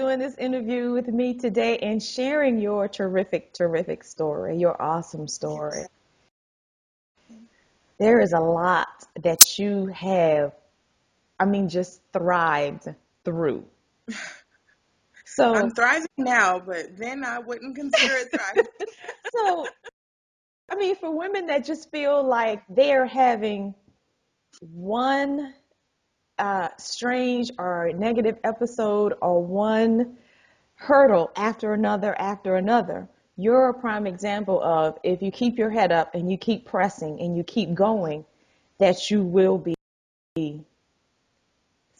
doing this interview with me today and sharing your terrific, terrific story, your awesome story. There is a lot that you have, I mean, just thrived through. So, I'm thriving now, but then I wouldn't consider it thriving. so, I mean, for women that just feel like they're having one uh, strange or negative episode or one hurdle after another after another, you're a prime example of if you keep your head up and you keep pressing and you keep going, that you will be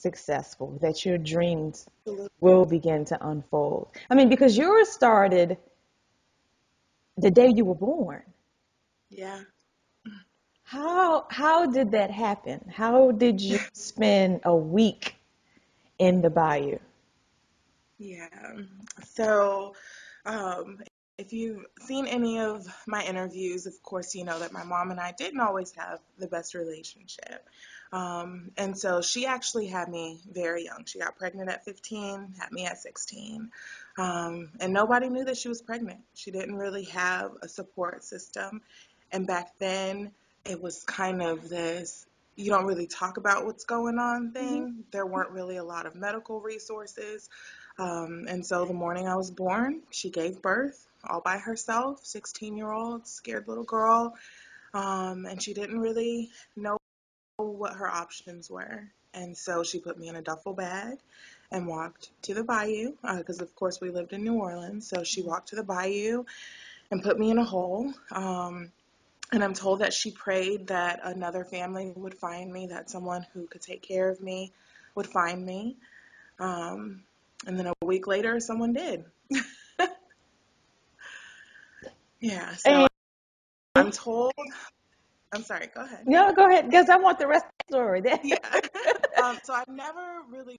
successful, that your dreams will begin to unfold. I mean, because yours started the day you were born. Yeah. How how did that happen? How did you spend a week in the bayou? Yeah. So, um, if you've seen any of my interviews, of course, you know that my mom and I didn't always have the best relationship. Um, and so she actually had me very young. She got pregnant at 15, had me at 16. Um, and nobody knew that she was pregnant. She didn't really have a support system. And back then, it was kind of this you don't really talk about what's going on thing. There weren't really a lot of medical resources. Um, and so the morning I was born, she gave birth all by herself, 16 year old, scared little girl. Um, and she didn't really know what her options were. And so she put me in a duffel bag and walked to the bayou because, of course, we lived in New Orleans. So she walked to the bayou and put me in a hole. Um, and I'm told that she prayed that another family would find me, that someone who could take care of me would find me. Um, and then a week later, someone did. yeah, so And I'm told, I'm sorry, go ahead. no, go ahead, because I want the rest of the story. Yeah. Um, so I've never really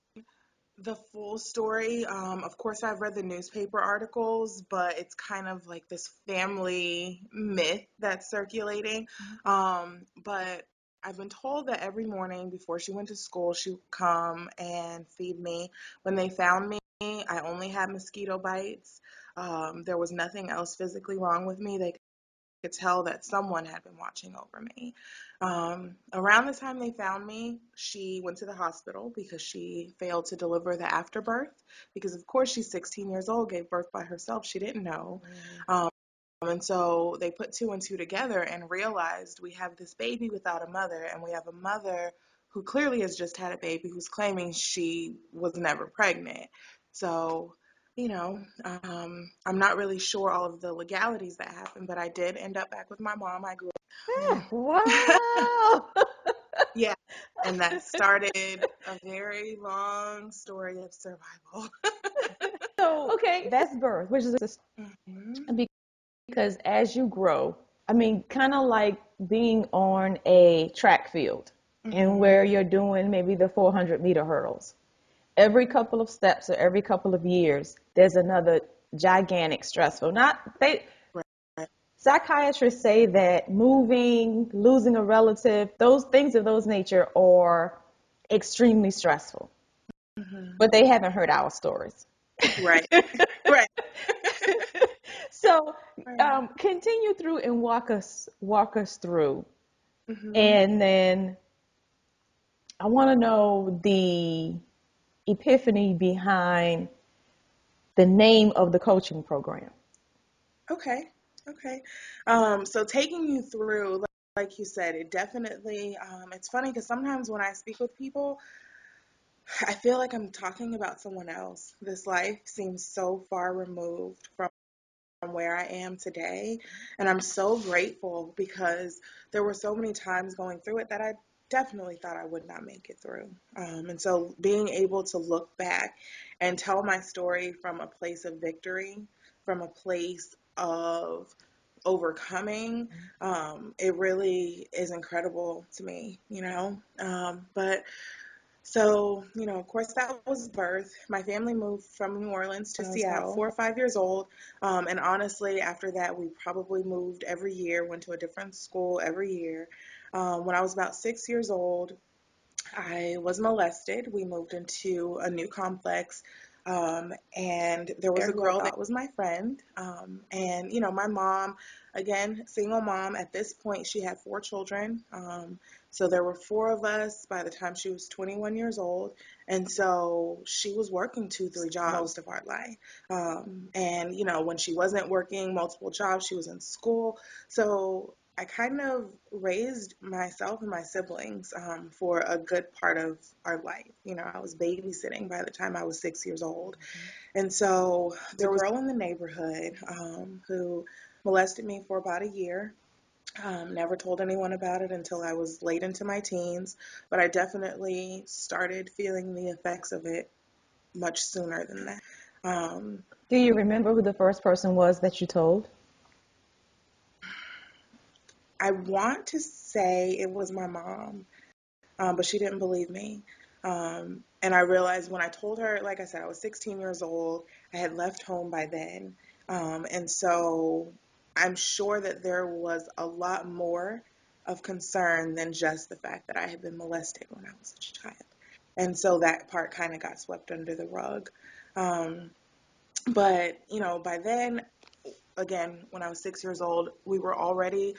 the full story. Um, of course, I've read the newspaper articles, but it's kind of like this family myth that's circulating. Um, but I've been told that every morning before she went to school, she would come and feed me. When they found me, I only had mosquito bites. Um, there was nothing else physically wrong with me. They could tell that someone had been watching over me. Um, around the time they found me, she went to the hospital because she failed to deliver the afterbirth. Because, of course, she's 16 years old, gave birth by herself. She didn't know. Um, and so they put two and two together and realized we have this baby without a mother, and we have a mother who clearly has just had a baby who's claiming she was never pregnant. So you know, um, I'm not really sure all of the legalities that happened, but I did end up back with my mom. I grew up. Wow. yeah, and that started a very long story of survival. So, okay, that's birth, which is Mhm. because as you grow, I mean, kind of like being on a track field and Mhm. where you're doing maybe the 400 meter hurdles. Every couple of steps or every couple of years, there's another gigantic stressful. Not they psychiatrists say that moving, losing a relative, those things of those nature are extremely stressful. Mhm. But they haven't heard our stories. Right. Right. So, um, continue through and walk us walk us through. Mhm. And then I want to know the epiphany behind the name of the coaching program. Okay. Okay. Um, so taking you through, like, you said, it definitely, um, it's funny because sometimes when I speak with people, I feel like I'm talking about someone else. This life seems so far removed from where I am today. And I'm so grateful because there were so many times going through it that I definitely thought I would not make it through. Um, and so being able to look back and tell my story from a place of victory, from a place of overcoming, um, it really is incredible to me, you know. Um, but so, you know, of course, that was birth. My family moved from New Orleans to Seattle, four or five years old. Um, and honestly, after that, we probably moved every year, went to a different school every year. Um, when I was about six years old, I was molested. We moved into a new complex. Um, and there was a girl that was my friend. Um, and, you know, my mom, again, single mom, at this point, she had four children. Um, so there were four of us by the time she was 21 years old. And so she was working two, three jobs most of our life. Um, and, you know, when she wasn't working multiple jobs, she was in school. So I kind of raised myself and my siblings um, for a good part of our life. You know, I was babysitting by the time I was six years old. Mm-hmm. And so there was a girl in the neighborhood um, who molested me for about a year. Um, never told anyone about it until I was late into my teens, but I definitely started feeling the effects of it much sooner than that. Um, Do you remember who the first person was that you told? I want to say it was my mom, um, but she didn't believe me. Um, and I realized when I told her, like I said, I was 16 years old. I had left home by then. Um, and so I'm sure that there was a lot more of concern than just the fact that I had been molested when I was a child. And so that part kind of got swept under the rug. Um, but, you know, by then, again, when I was six years old, we were already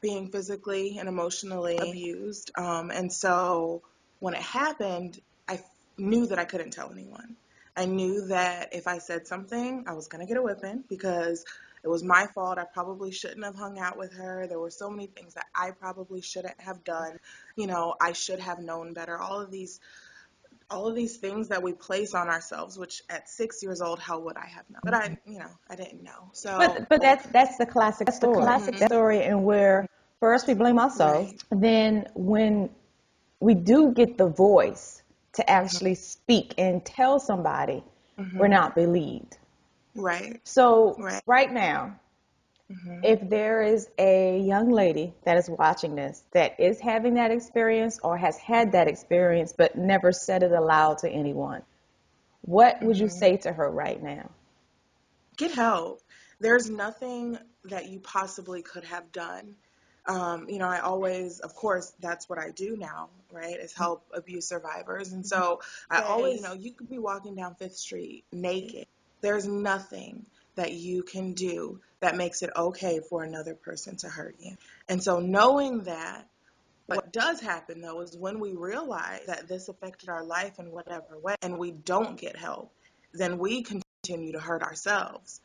being physically and emotionally abused. Um, and so when it happened, I knew that I couldn't tell anyone. I knew that if I said something, I was going to get a whipping because it was my fault. I probably shouldn't have hung out with her. There were so many things that I probably shouldn't have done. You know, I should have known better. All of these all of these things that we place on ourselves, which at six years old, how would I have known? But I, you know, I didn't know. So, but but that's that's the classic that's story. the classic mm-hmm. story, and where first we blame ourselves, right. then when we do get the voice to mm-hmm. actually mm-hmm. speak and tell somebody, mm-hmm. we're not believed. Right. So right, right now, Mm-hmm. If there is a young lady that is watching this that is having that experience or has had that experience but never said it aloud to anyone, what mm-hmm. would you mm-hmm. say to her right now? Get help. There's nothing that you possibly could have done. Um, you know, I always, of course, that's what I do now, right? Is help abuse survivors. And so I always, you know, you could be walking down Fifth Street naked. There's nothing that you can do that makes it okay for another person to hurt you. And so knowing that, what does happen though is when we realize that this affected our life in whatever way and we don't get help, then we continue to hurt ourselves.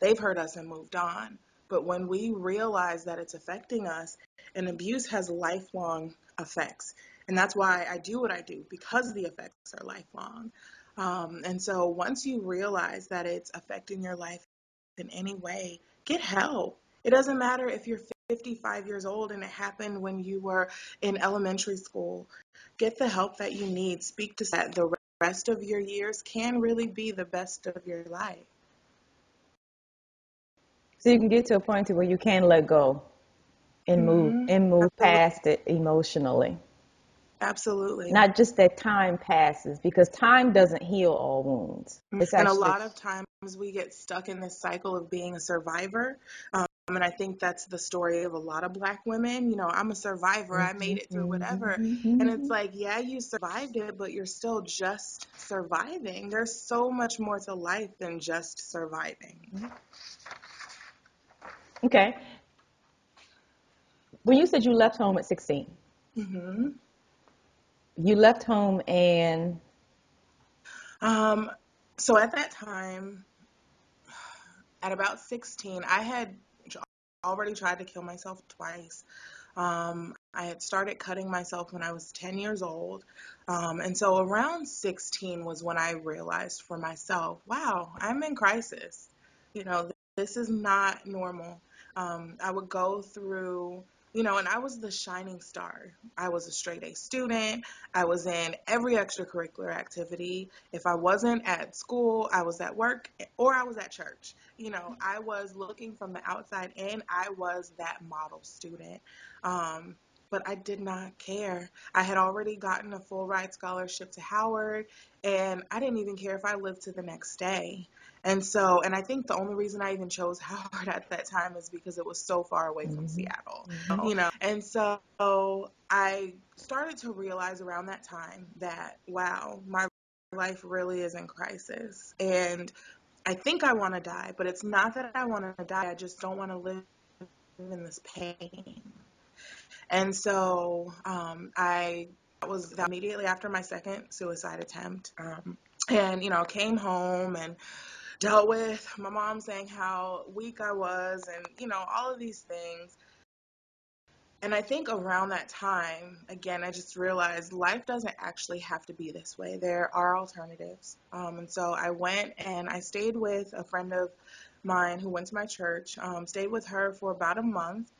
They've hurt us and moved on. But when we realize that it's affecting us, and abuse has lifelong effects. And that's why I do what I do, because the effects are lifelong. Um, and so once you realize that it's affecting your life in any way, get help. It doesn't matter if you're 55 years old and it happened when you were in elementary school. Get the help that you need. Speak to that. The rest of your years can really be the best of your life. So you can get to a point where you can let go and move mm-hmm. and move past it emotionally. Absolutely. Not just that time passes because time doesn't heal all wounds. It's and actually... a lot of times we get stuck in this cycle of being a survivor. Um, and I think that's the story of a lot of black women. You know, I'm a survivor. I made it through whatever. Mm-hmm. And it's like, yeah, you survived it, but you're still just surviving. There's so much more to life than just surviving. Okay. When you said you left home at 16, mm-hmm you left home and um so at that time at about 16 i had already tried to kill myself twice um, I had started cutting myself when I was 10 years old. Um, and so around 16 was when I realized for myself, wow, I'm in crisis. You know, this is not normal. Um, I would go through you know, and I was the shining star. I was a straight A student. I was in every extracurricular activity. If I wasn't at school, I was at work or I was at church. You know, I was looking from the outside in. I was that model student. Um, but I did not care. I had already gotten a full ride scholarship to Howard, and I didn't even care if I lived to the next day. And so, and I think the only reason I even chose Howard at that time is because it was so far away from mm-hmm. Seattle, mm-hmm. you know. And so I started to realize around that time that, wow, my life really is in crisis. And I think I want to die, but it's not that I want to die. I just don't want to live in this pain. And so um, I was immediately after my second suicide attempt. Um, and, you know, came home and dealt with my mom saying how weak I was and, you know, all of these things. And I think around that time, again, I just realized life doesn't actually have to be this way. There are alternatives. Um, and so I went and I stayed with a friend of mine who went to my church, um, stayed with her for about a month.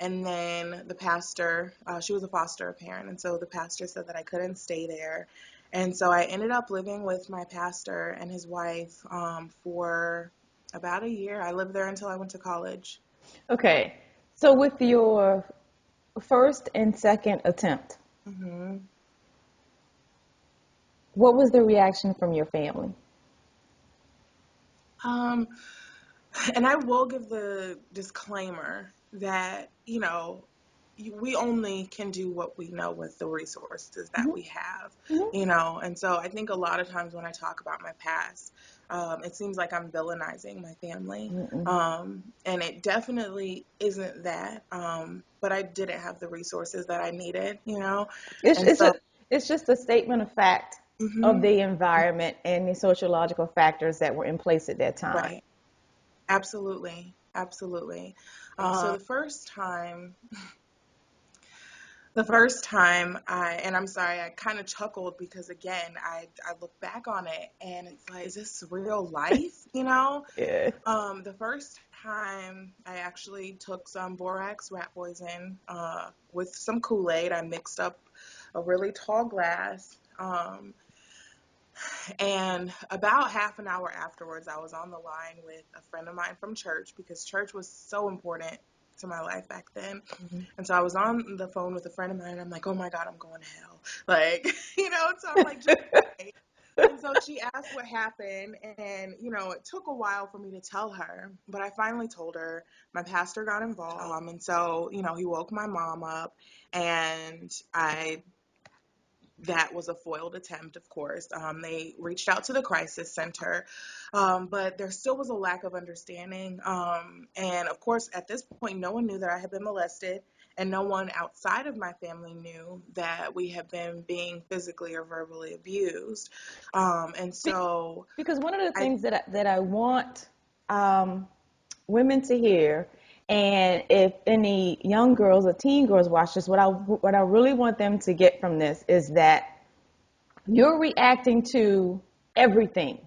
And then the pastor, uh, she was a foster parent, and so the pastor said that I couldn't stay there. And so I ended up living with my pastor and his wife um, for about a year. I lived there until I went to college. Okay. So with your first and second attempt, mm-hmm. what was the reaction from your family? Um, and I will give the disclaimer that, you know, we only can do what we know with the resources that mm-hmm. we have, mm-hmm. you know. And so I think a lot of times when I talk about my past, um, it seems like I'm villainizing my family, um, and it definitely isn't that. Um, but I didn't have the resources that I needed, you know. It's, it's, so, a, it's just a statement of fact mm-hmm. of the environment and the sociological factors that were in place at that time. Right. Absolutely. Absolutely. Um, so the first time, the first time I, and I'm sorry, I kind of chuckled because again, I, I look back on it and it's like, is this real life? You know? yeah. Um, the first time I actually took some borax rat poison uh, with some Kool Aid. I mixed up a really tall glass. Um, and about half an hour afterwards, I was on the line with a friend of mine from church because church was so important to my life back then. Mm-hmm. And so I was on the phone with a friend of mine. And I'm like, oh my God, I'm going to hell. Like, you know, so I'm like, and so she asked what happened. And, you know, it took a while for me to tell her, but I finally told her. My pastor got involved. Um, and so, you know, he woke my mom up and I that was a foiled attempt, of course. Um, they reached out to the crisis center, um, but there still was a lack of understanding. Um, and of course, at this point, no one knew that I had been molested, and no one outside of my family knew that we had been being physically or verbally abused. Um, and so, because one of the things I, that I, that I want um, women to hear and if any young girls or teen girls watch this, what I what I really want them to get from this is that you're reacting to everything,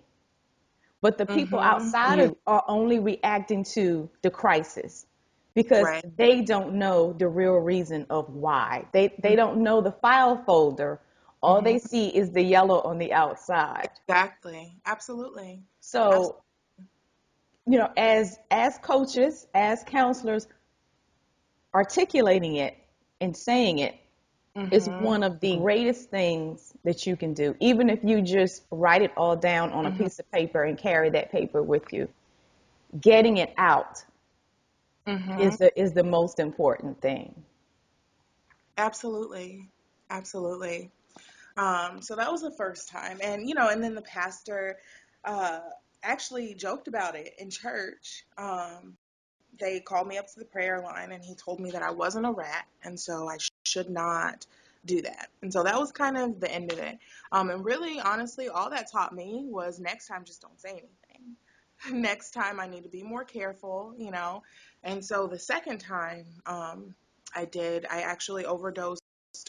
but the people mm-hmm. outside of you are only reacting to the crisis because right. they don't know the real reason of why. They they mm-hmm. don't know the file folder. All mm-hmm. they see is the yellow on the outside. Exactly. Absolutely. So Absolutely you know, as as coaches, as counselors, articulating it and saying it mm-hmm. is one of the greatest things that you can do. Even if you just write it all down on mm-hmm. a piece of paper and carry that paper with you, getting it out mm-hmm. is the is the most important thing. Absolutely, absolutely. Um, so that was the first time, and you know, and then the pastor. Uh, actually joked about it in church. Um, they called me up to the prayer line and he told me that I wasn't a rat and so I sh- should not do that. And so that was kind of the end of it. Um, and really, honestly, all that taught me was next time, just don't say anything. next time, I need to be more careful, you know. And so the second time um, I did, I actually overdosed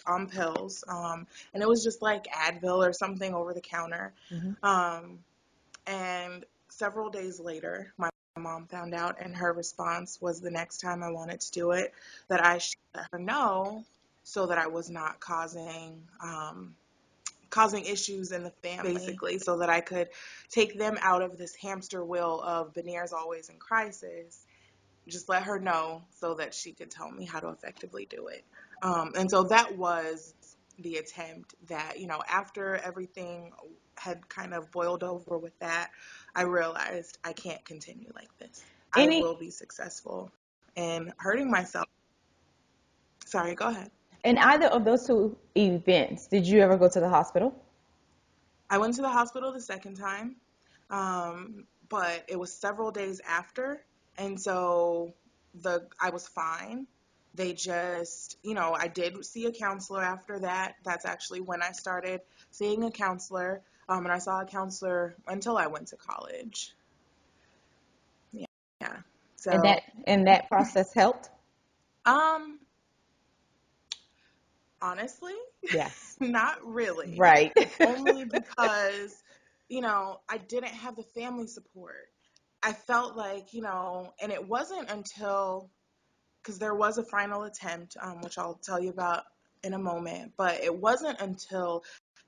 on pills. Um, and it was just like Advil or something over the counter. Mm-hmm. And several days later, my mom found out, and her response was the next time I wanted to do it, that I should let her know so that I was not causing um, causing issues in the family, basically, so that I could take them out of this hamster wheel of Benier's always in crisis. Just let her know so that she could tell me how to effectively do it. Um, and so that was the attempt that, you know, after everything had kind of boiled over with that, I realized I can't continue like this. Any- I will be successful. And hurting myself. Sorry, go ahead. In either of those two events, did you ever go to the hospital? I went to the hospital the second time, um, but it was several days after, and so the I was fine. They just, you know, I did see a counselor after that. That's actually when I started seeing a counselor, um, and I saw a counselor until I went to college. Yeah, yeah. So, And that and that process helped? um, honestly, Yes. not really. Right. only because, you know, I didn't have the family support. I felt like, you know, and it wasn't until, because there was a final attempt, um, which I'll tell you about in a moment, but it wasn't until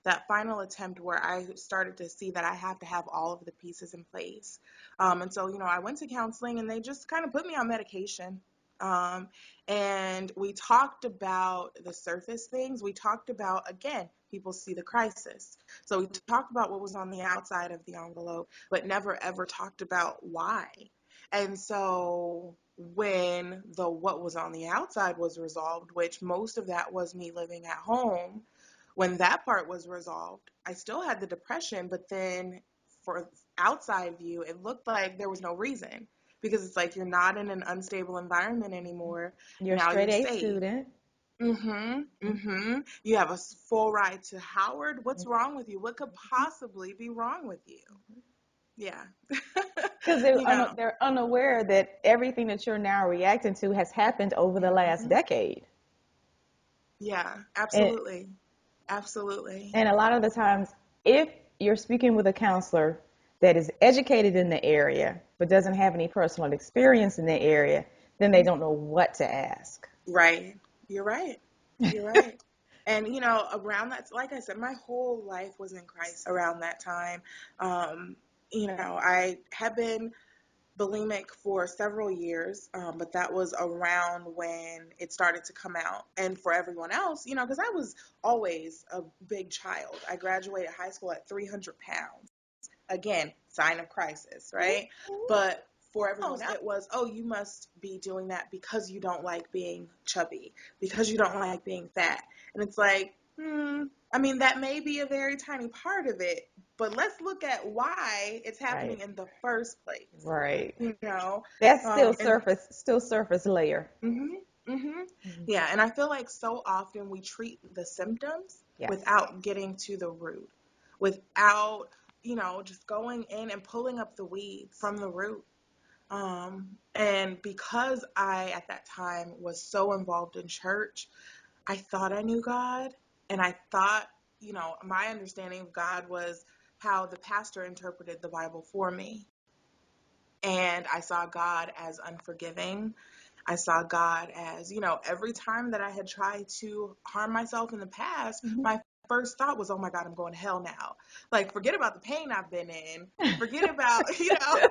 that final attempt where I started to see that I have to have all of the pieces in place. Um, and so, you know, I went to counseling and they just kind of put me on medication. Um, and we talked about the surface things. We talked about, again, people see the crisis. So we talked about what was on the outside of the envelope, but never ever talked about why. And so when the what was on the outside was resolved, which most of that was me living at home, when that part was resolved, I still had the depression, but then for outside view, it looked like there was no reason because it's like you're not in an unstable environment anymore. You're a Now straight you're A safe. student. Mhm. Mhm. You have a full ride to Howard. What's wrong with you? What could possibly be wrong with you? Yeah. Because they're, You know. una- they're unaware that everything that you're now reacting to has happened over the last Mhm. decade. Yeah, absolutely. Absolutely. And a lot of the times, if you're speaking with a counselor that is educated in the area but doesn't have any personal experience in the area, then they don't know what to ask. Right. You're right. You're right. and you know, around that, like I said, my whole life was in crisis around that time. Um, you know, I had been bulimic for several years, um, but that was around when it started to come out. And for everyone else, you know, because I was always a big child. I graduated high school at 300 pounds. Again, sign of crisis, right? But for everyone else, it was, oh, you must be doing that because you don't like being chubby, because you don't like being fat. And it's like, hmm, I mean, that may be a very tiny part of it, but let's look at why it's happening Right. in the first place. Right. You know? That's Um, still and- surface, still surface layer. hmm hmm Yeah, and I feel like so often we treat the symptoms Yes. without getting to the root, without, you know, just going in and pulling up the weeds from the root. Um, and because I, at that time, was so involved in church, I thought I knew God. And I thought, you know, my understanding of God was how the pastor interpreted the Bible for me. And I saw God as unforgiving. I saw God as, you know, every time that I had tried to harm myself in the past, Mhm. my first thought was, oh my God, I'm going to hell now. Like, forget about the pain I've been in. Forget about, you know,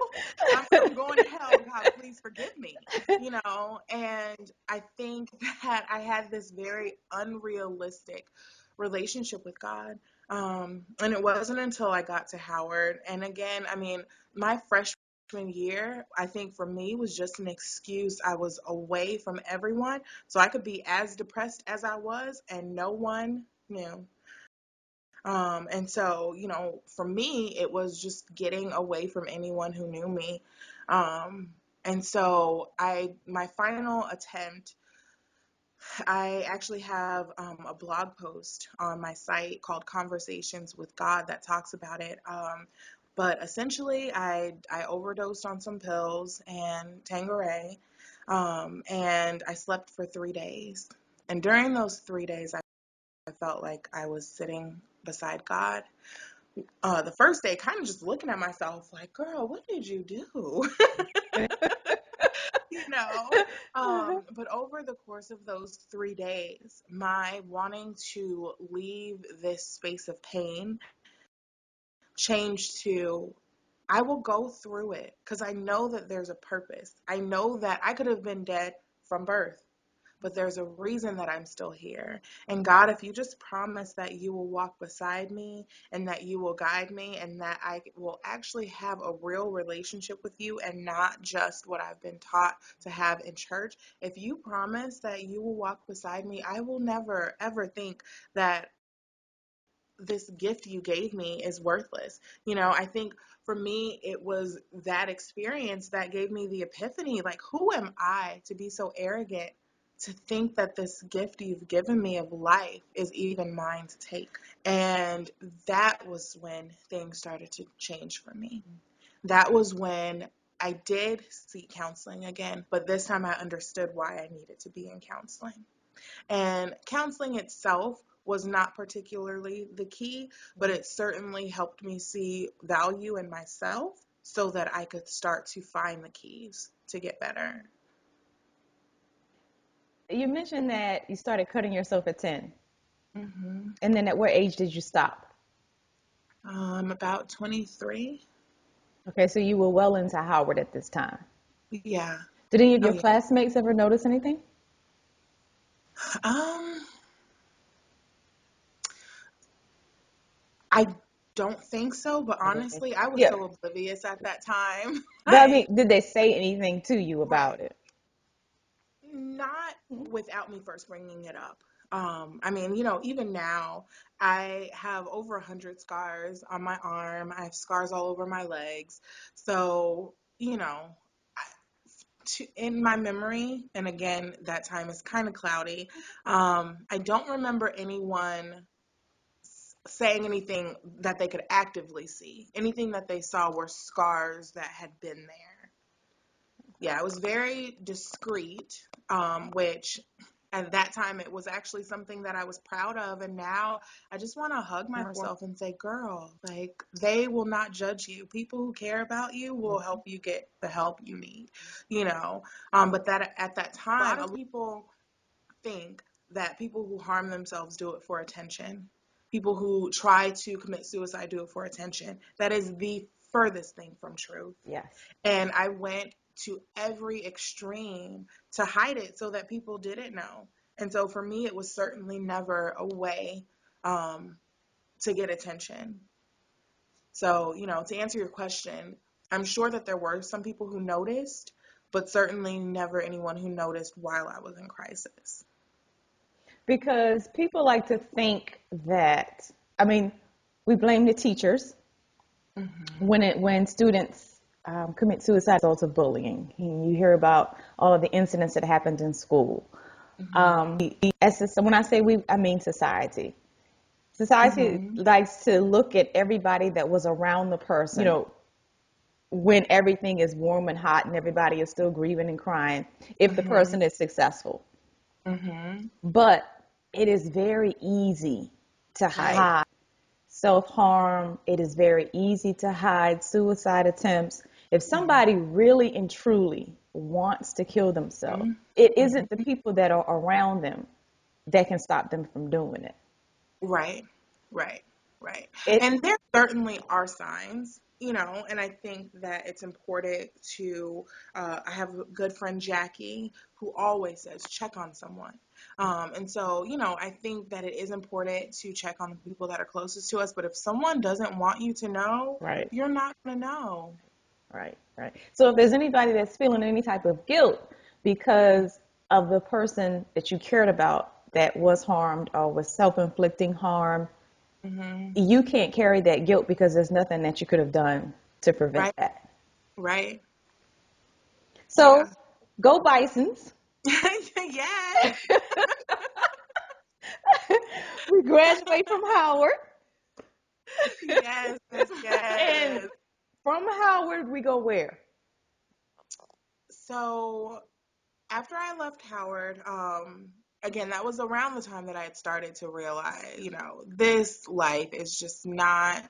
I'm, going to hell. God, please forgive me. You know, and I think that I had this very unrealistic relationship with God. Um, and it wasn't until I got to Howard. And again, I mean, my freshman year, I think for me was just an excuse. I was away from everyone, so I could be as depressed as I was, and no one knew. Um, and so, you know, for me, it was just getting away from anyone who knew me. Um, and so, I my final attempt. I actually have um, a blog post on my site called Conversations with God that talks about it. Um, but essentially, I I overdosed on some pills and Tanqueray, um, and I slept for three days. And during those three days, I, I felt like I was sitting beside God, uh, the first day, kind of just looking at myself like, girl, what did you do? you know? Um, but over the course of those three days, my wanting to leave this space of pain changed to I will go through it because I know that there's a purpose. I know that I could have been dead from birth but there's a reason that I'm still here. And God, if you just promise that you will walk beside me and that you will guide me and that I will actually have a real relationship with you and not just what I've been taught to have in church, if you promise that you will walk beside me, I will never ever think that this gift you gave me is worthless. You know, I think for me, it was that experience that gave me the epiphany like, who am I to be so arrogant to think that this gift you've given me of life is even mine to take. And that was when things started to change for me. That was when I did seek counseling again, but this time I understood why I needed to be in counseling. And counseling itself was not particularly the key, but it certainly helped me see value in myself so that I could start to find the keys to get better you mentioned that you started cutting yourself at 10. Mm-hmm. And then at what age did you stop? Um, about 23. Okay, so you were well into Howard at this time. Yeah. Did any of oh, your yeah. classmates ever notice anything? Um, I don't think so, but honestly, I was yeah. so oblivious at that time. But I mean, did they say anything to you about it? Not without me first bringing it up. Um, I mean, you know, even now, I have over a hundred scars on my arm. I have scars all over my legs. So, you know, to, in my memory, and again, that time is kind of cloudy. Um, I don't remember anyone saying anything that they could actively see. Anything that they saw were scars that had been there. Yeah, it was very discreet, um, which at that time it was actually something that I was proud of. And now I just want to hug myself and say, girl, like they will not judge you. People who care about you will help you get the help you need, you know. Um, but that at that time, a lot of people think that people who harm themselves do it for attention. People who try to commit suicide do it for attention. That is the furthest thing from truth. Yes. And I went to every extreme to hide it so that people didn't know. And so for me, it was certainly never a way um, to get attention. So, you know, to answer your question, I'm sure that there were some people who noticed, but certainly never anyone who noticed while I was in crisis. Because people like to think that, I mean, we blame the teachers mm-hmm. when it when students um, commit suicide as a result of bullying. You hear about all of the incidents that happened in school. Mm-hmm. Um, when I say we, I mean society. Society mm-hmm. likes to look at everybody that was around the person. You know, when everything is warm and hot and everybody is still grieving and crying, if the person is successful. But it is very easy to hide self harm. It is very easy to hide suicide attempts. If somebody really and truly wants to kill themselves, mm-hmm. it isn't the people that are around them that can stop them from doing it. Right, right, right. It, and there certainly are signs you know, and I think that it's important to. Uh, I have a good friend Jackie who always says check on someone, um, and so you know, I think that it is important to check on the people that are closest to us. But if someone doesn't want you to know, right, you're not gonna know. Right, right. So if there's anybody that's feeling any type of guilt because of the person that you cared about that was harmed or was self-inflicting harm Mm-hmm. You can't carry that guilt because there's nothing that you could have done to prevent right. that. Right. So, yeah. go Bisons. yes. we graduate from Howard. Yes, yes, yes. And from Howard, we go where? So, after I left Howard, um, again, that was around the time that I had started to realize, you know, this life is just not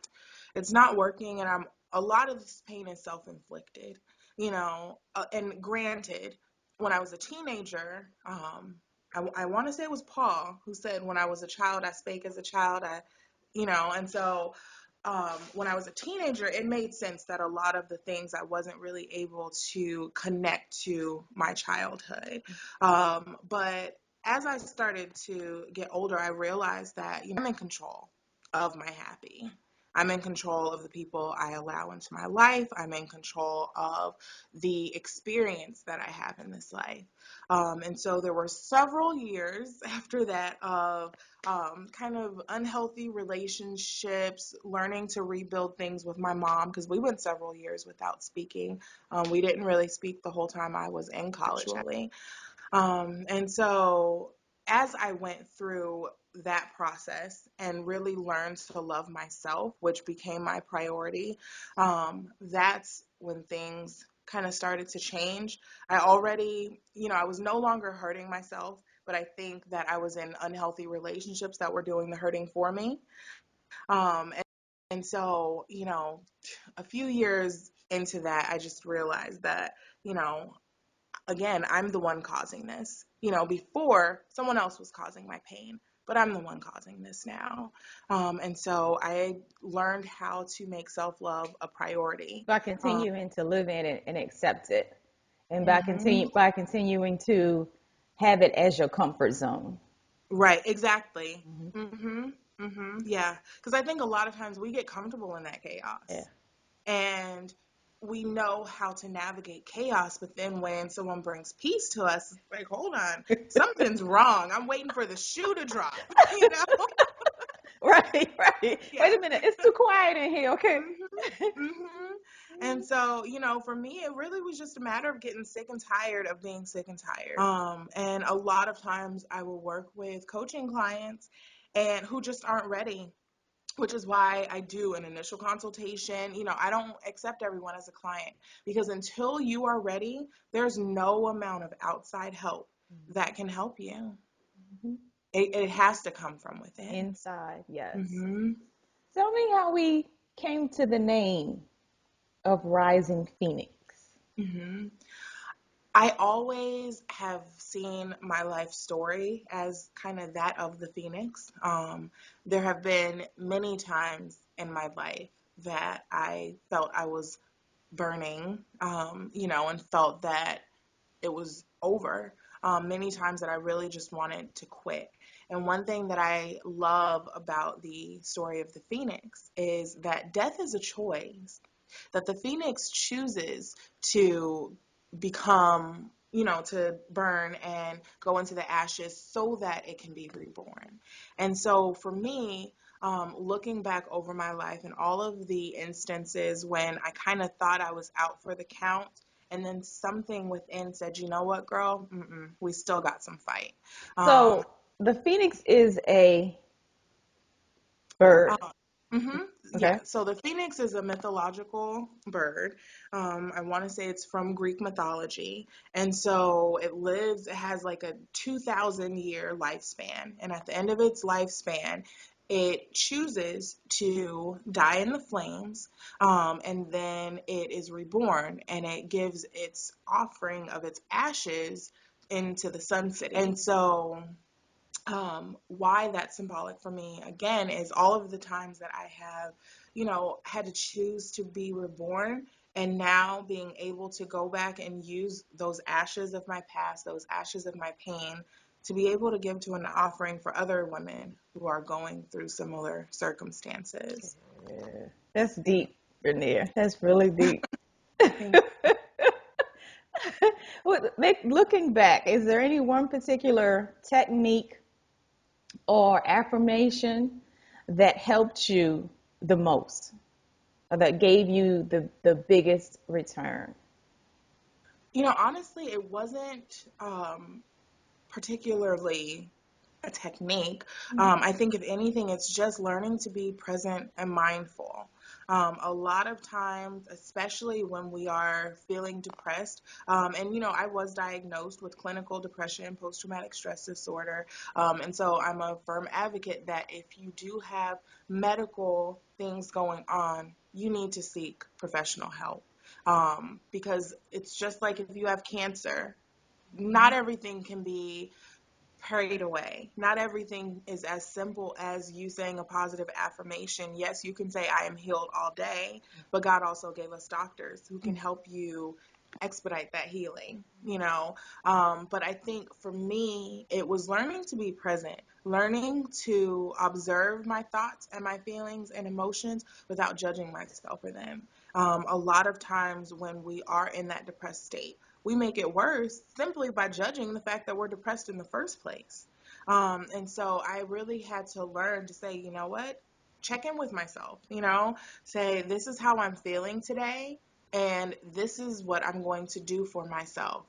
it's not working and I'm a lot of this pain is self-inflicted, you know, uh, and granted, when I was a teenager, um, I, I want to say it was Paul who said, when I was a child, I spake as a child, I, you know, and so um, when I was a teenager, it made sense that a lot of the things I wasn't really able to connect to my childhood. Um, but as I started to get older, I realized that you know, I'm in control of my happy. I'm in control of the people I allow into my life. I'm in control of the experience that I have in this life. Um, and so there were several years after that of um, kind of unhealthy relationships, learning to rebuild things with my mom, because we went several years without speaking. Um, we didn't really speak the whole time I was in college. Actually. Um, and so as I went through that process and really learned to love myself, which became my priority, um, that's when things kind of started to change. I already, you know, I was no longer hurting myself, but I think that I was in unhealthy relationships that were doing the hurting for me. Um, and, and so, you know, a few years into that, I just realized that, you know, again, I'm the one causing this. You know, before someone else was causing my pain, but I'm the one causing this now. Um, and so I learned how to make self love a priority. By continuing um, to live in it and accept it, and by mm-hmm. continue by continuing to have it as your comfort zone. Right. Exactly. Mm-hmm. Mm-hmm. mm-hmm. Yeah. Because I think a lot of times we get comfortable in that chaos. Yeah. And we know how to navigate chaos, but then when someone brings peace to us, like, hold on, something's wrong. I'm waiting for the shoe to drop. You know? right, right. Yeah. Wait a minute, it's too quiet in here, okay? Mm-hmm. Mm-hmm. And so, you know, for me, it really was just a matter of getting sick and tired of being sick and tired. Um, and a lot of times I will work with coaching clients and who just aren't ready which is why I do an initial consultation. You know, I don't accept everyone as a client because until you are ready, there's no amount of outside help mm-hmm. that can help you. Mm-hmm. It, it, has to come from within. Inside, yes. Mm-hmm. Tell me how we came to the name of Rising Phoenix. I always have seen my life story as kind of that of the phoenix. Um, there have been many times in my life that I felt I was burning, um, you know, and felt that it was over. Um, many times that I really just wanted to quit. And one thing that I love about the story of the phoenix is that death is a choice, that the phoenix chooses to become you know, to burn and go into the ashes so that it can be reborn. And so for me, um, looking back over my life and all of the instances when I kind of thought I was out for the count, and then something within said, you know what, girl, Mm-mm, we still got some fight. So um, the phoenix is a bird. Uh, mm-hmm. Okay. Yeah. So the phoenix is a mythological bird. Um, I want to say it's from Greek mythology, and so it lives. It has like a two thousand year lifespan, and at the end of its lifespan, it chooses to die in the flames, um, and then it is reborn, and it gives its offering of its ashes into the sun city. And so um, why that's symbolic for me again is all of the times that I have, you know, had to choose to be reborn and now being able to go back and use those ashes of my past, those ashes of my pain to be able to give to an offering for other women who are going through similar circumstances. Yeah. That's deep, Renier. That's really deep. Looking back, is there any one particular technique or affirmation that helped you the most or that gave you the, the biggest return? You know, honestly, it wasn't um, particularly a technique. Mm-hmm. Um, I think, if anything, it's just learning to be present and mindful. Um, a lot of times, especially when we are feeling depressed, um, and you know, I was diagnosed with clinical depression, and post traumatic stress disorder. Um, and so I'm a firm advocate that if you do have medical things going on, you need to seek professional help. Um, because it's just like if you have cancer, not everything can be prayed away. Not everything is as simple as you saying a positive affirmation. Yes, you can say, I am healed all day, but God also gave us doctors who can help you expedite that healing, you know. Um, but I think for me, it was learning to be present, learning to observe my thoughts and my feelings and emotions without judging myself for them. Um, a lot of times when we are in that depressed state, we make it worse simply by judging the fact that we're depressed in the first place. Um, and so I really had to learn to say, you know what? Check in with myself, you know, say, this is how I'm feeling today, and this is what I'm going to do for myself,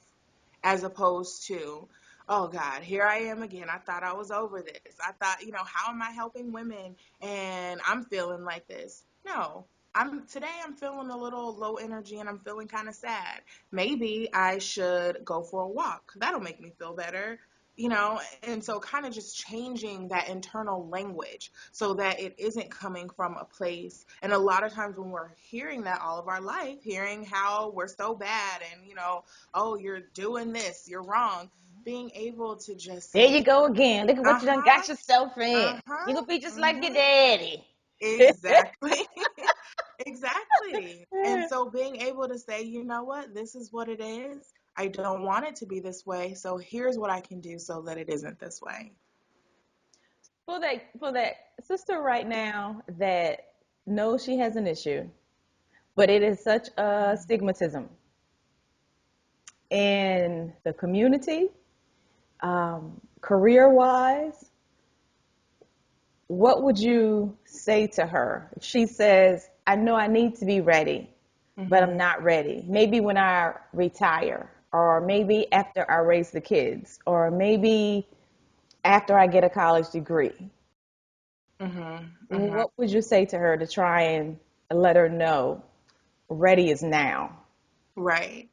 as opposed to, oh God, here I am again. I thought I was over this. I thought, you know, how am I helping women and I'm feeling like this? No, I'm today I'm feeling a little low energy and I'm feeling kind of sad. Maybe I should go for a walk. That'll make me feel better. You know, and so kind of just changing that internal language so that it isn't coming from a place. And a lot of times when we're hearing that all of our life, hearing how we're so bad and, you know, oh, you're doing this, you're wrong, being able to just There you go again. Look at what you done uh-huh, got yourself in. uh-huh, You gonna be just like your mm-hmm, daddy. exactly. Exactly. And so being able to say, you know what, this is what it is. I don't want it to be this way. So here's what I can do so that it isn't this way. for that for that sister right now that knows she has an issue, but it is such a stigmatism in the community, um, career wise. What would you say to her if she says, I know I need to be ready, but I'm not ready? Maybe when I retire, or maybe after I raise the kids, or maybe after I get a college degree. Mm-hmm. What would you say to her to try and let her know ready is now? Right.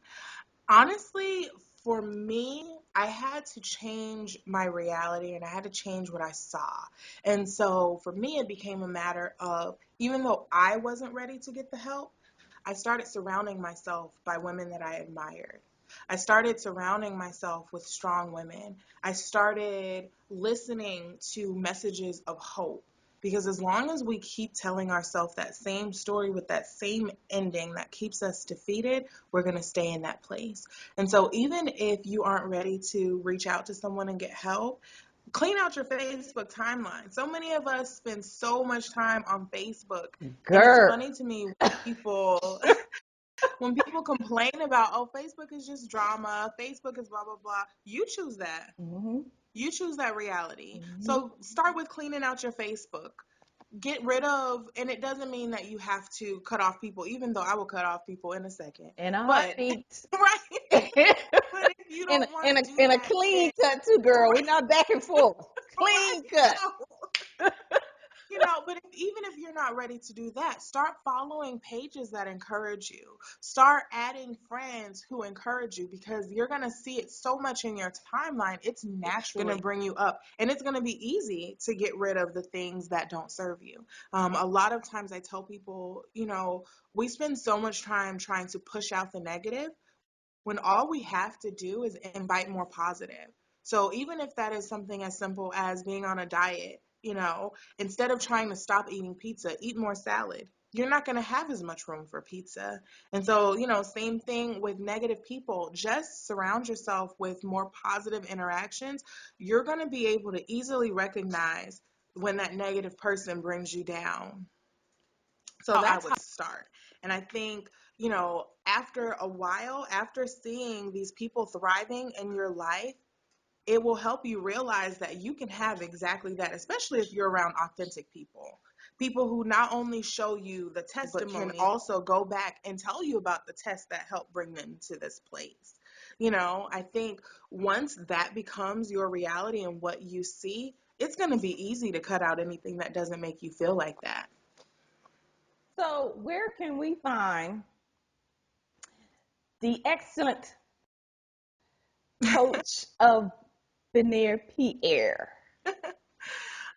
Honestly, for me, I had to change my reality and I had to change what I saw. And so for me, it became a matter of even though I wasn't ready to get the help, I started surrounding myself by women that I admired. I started surrounding myself with strong women. I started listening to messages of hope. Because as long as we keep telling ourselves that same story with that same ending that keeps us defeated, we're going to stay in that place. And so, even if you aren't ready to reach out to someone and get help, clean out your Facebook timeline. So many of us spend so much time on Facebook. And it's funny to me when people when people complain about, oh, Facebook is just drama, Facebook is blah blah blah. You choose that. hmm You choose that reality. hmm So start with cleaning out your Facebook. Get rid of, and it doesn't mean that you have to cut off people, even though I will cut off people in a second. in a But right, in but if you don't want in a in a clean cut too, girl. We're not back and forth. Clean cut. You know, but if, even if you're not ready to do that, start following pages that encourage you. Start adding friends who encourage you because you're going to see it so much in your timeline. It's naturally going to bring you up. And it's going to be easy to get rid of the things that don't serve you. Um, a lot of times I tell people, you know, we spend so much time trying to push out the negative when all we have to do is invite more positive. So even if that is something as simple as being on a diet, you know, instead of trying to stop eating pizza, eat more salad. You're not going to have as much room for pizza. And so, you know, same thing with negative people. Just surround yourself with more positive interactions. You're going to be able to easily recognize when that negative person brings you down. So oh, How I would start. And I think, you know, after a while, after seeing these people thriving in your life, it will help you realize that you can have exactly that, especially if you're around authentic people. People who not only show you the testimony, but can also go back and tell you about the test that helped bring them to this place. You know, I think once that becomes your reality and what you see, it's going to be easy to cut out anything that doesn't make you feel like that. So, where can we find the excellent coach of Benaire Pierre?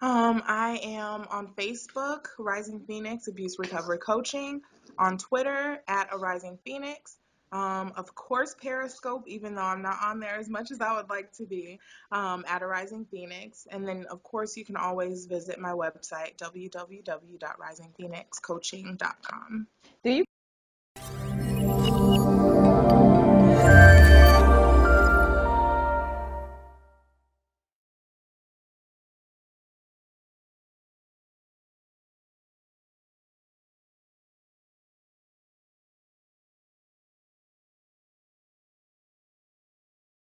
Um, I am on Facebook, Rising Phoenix Abuse Recovery Coaching, on Twitter at A Rising Phoenix. Um, of course, Periscope, even though I'm not on there as much as I would like to be, um, at A Rising Phoenix. And then, of course, you can always visit my website, www.risingphoenixcoaching.com. Do you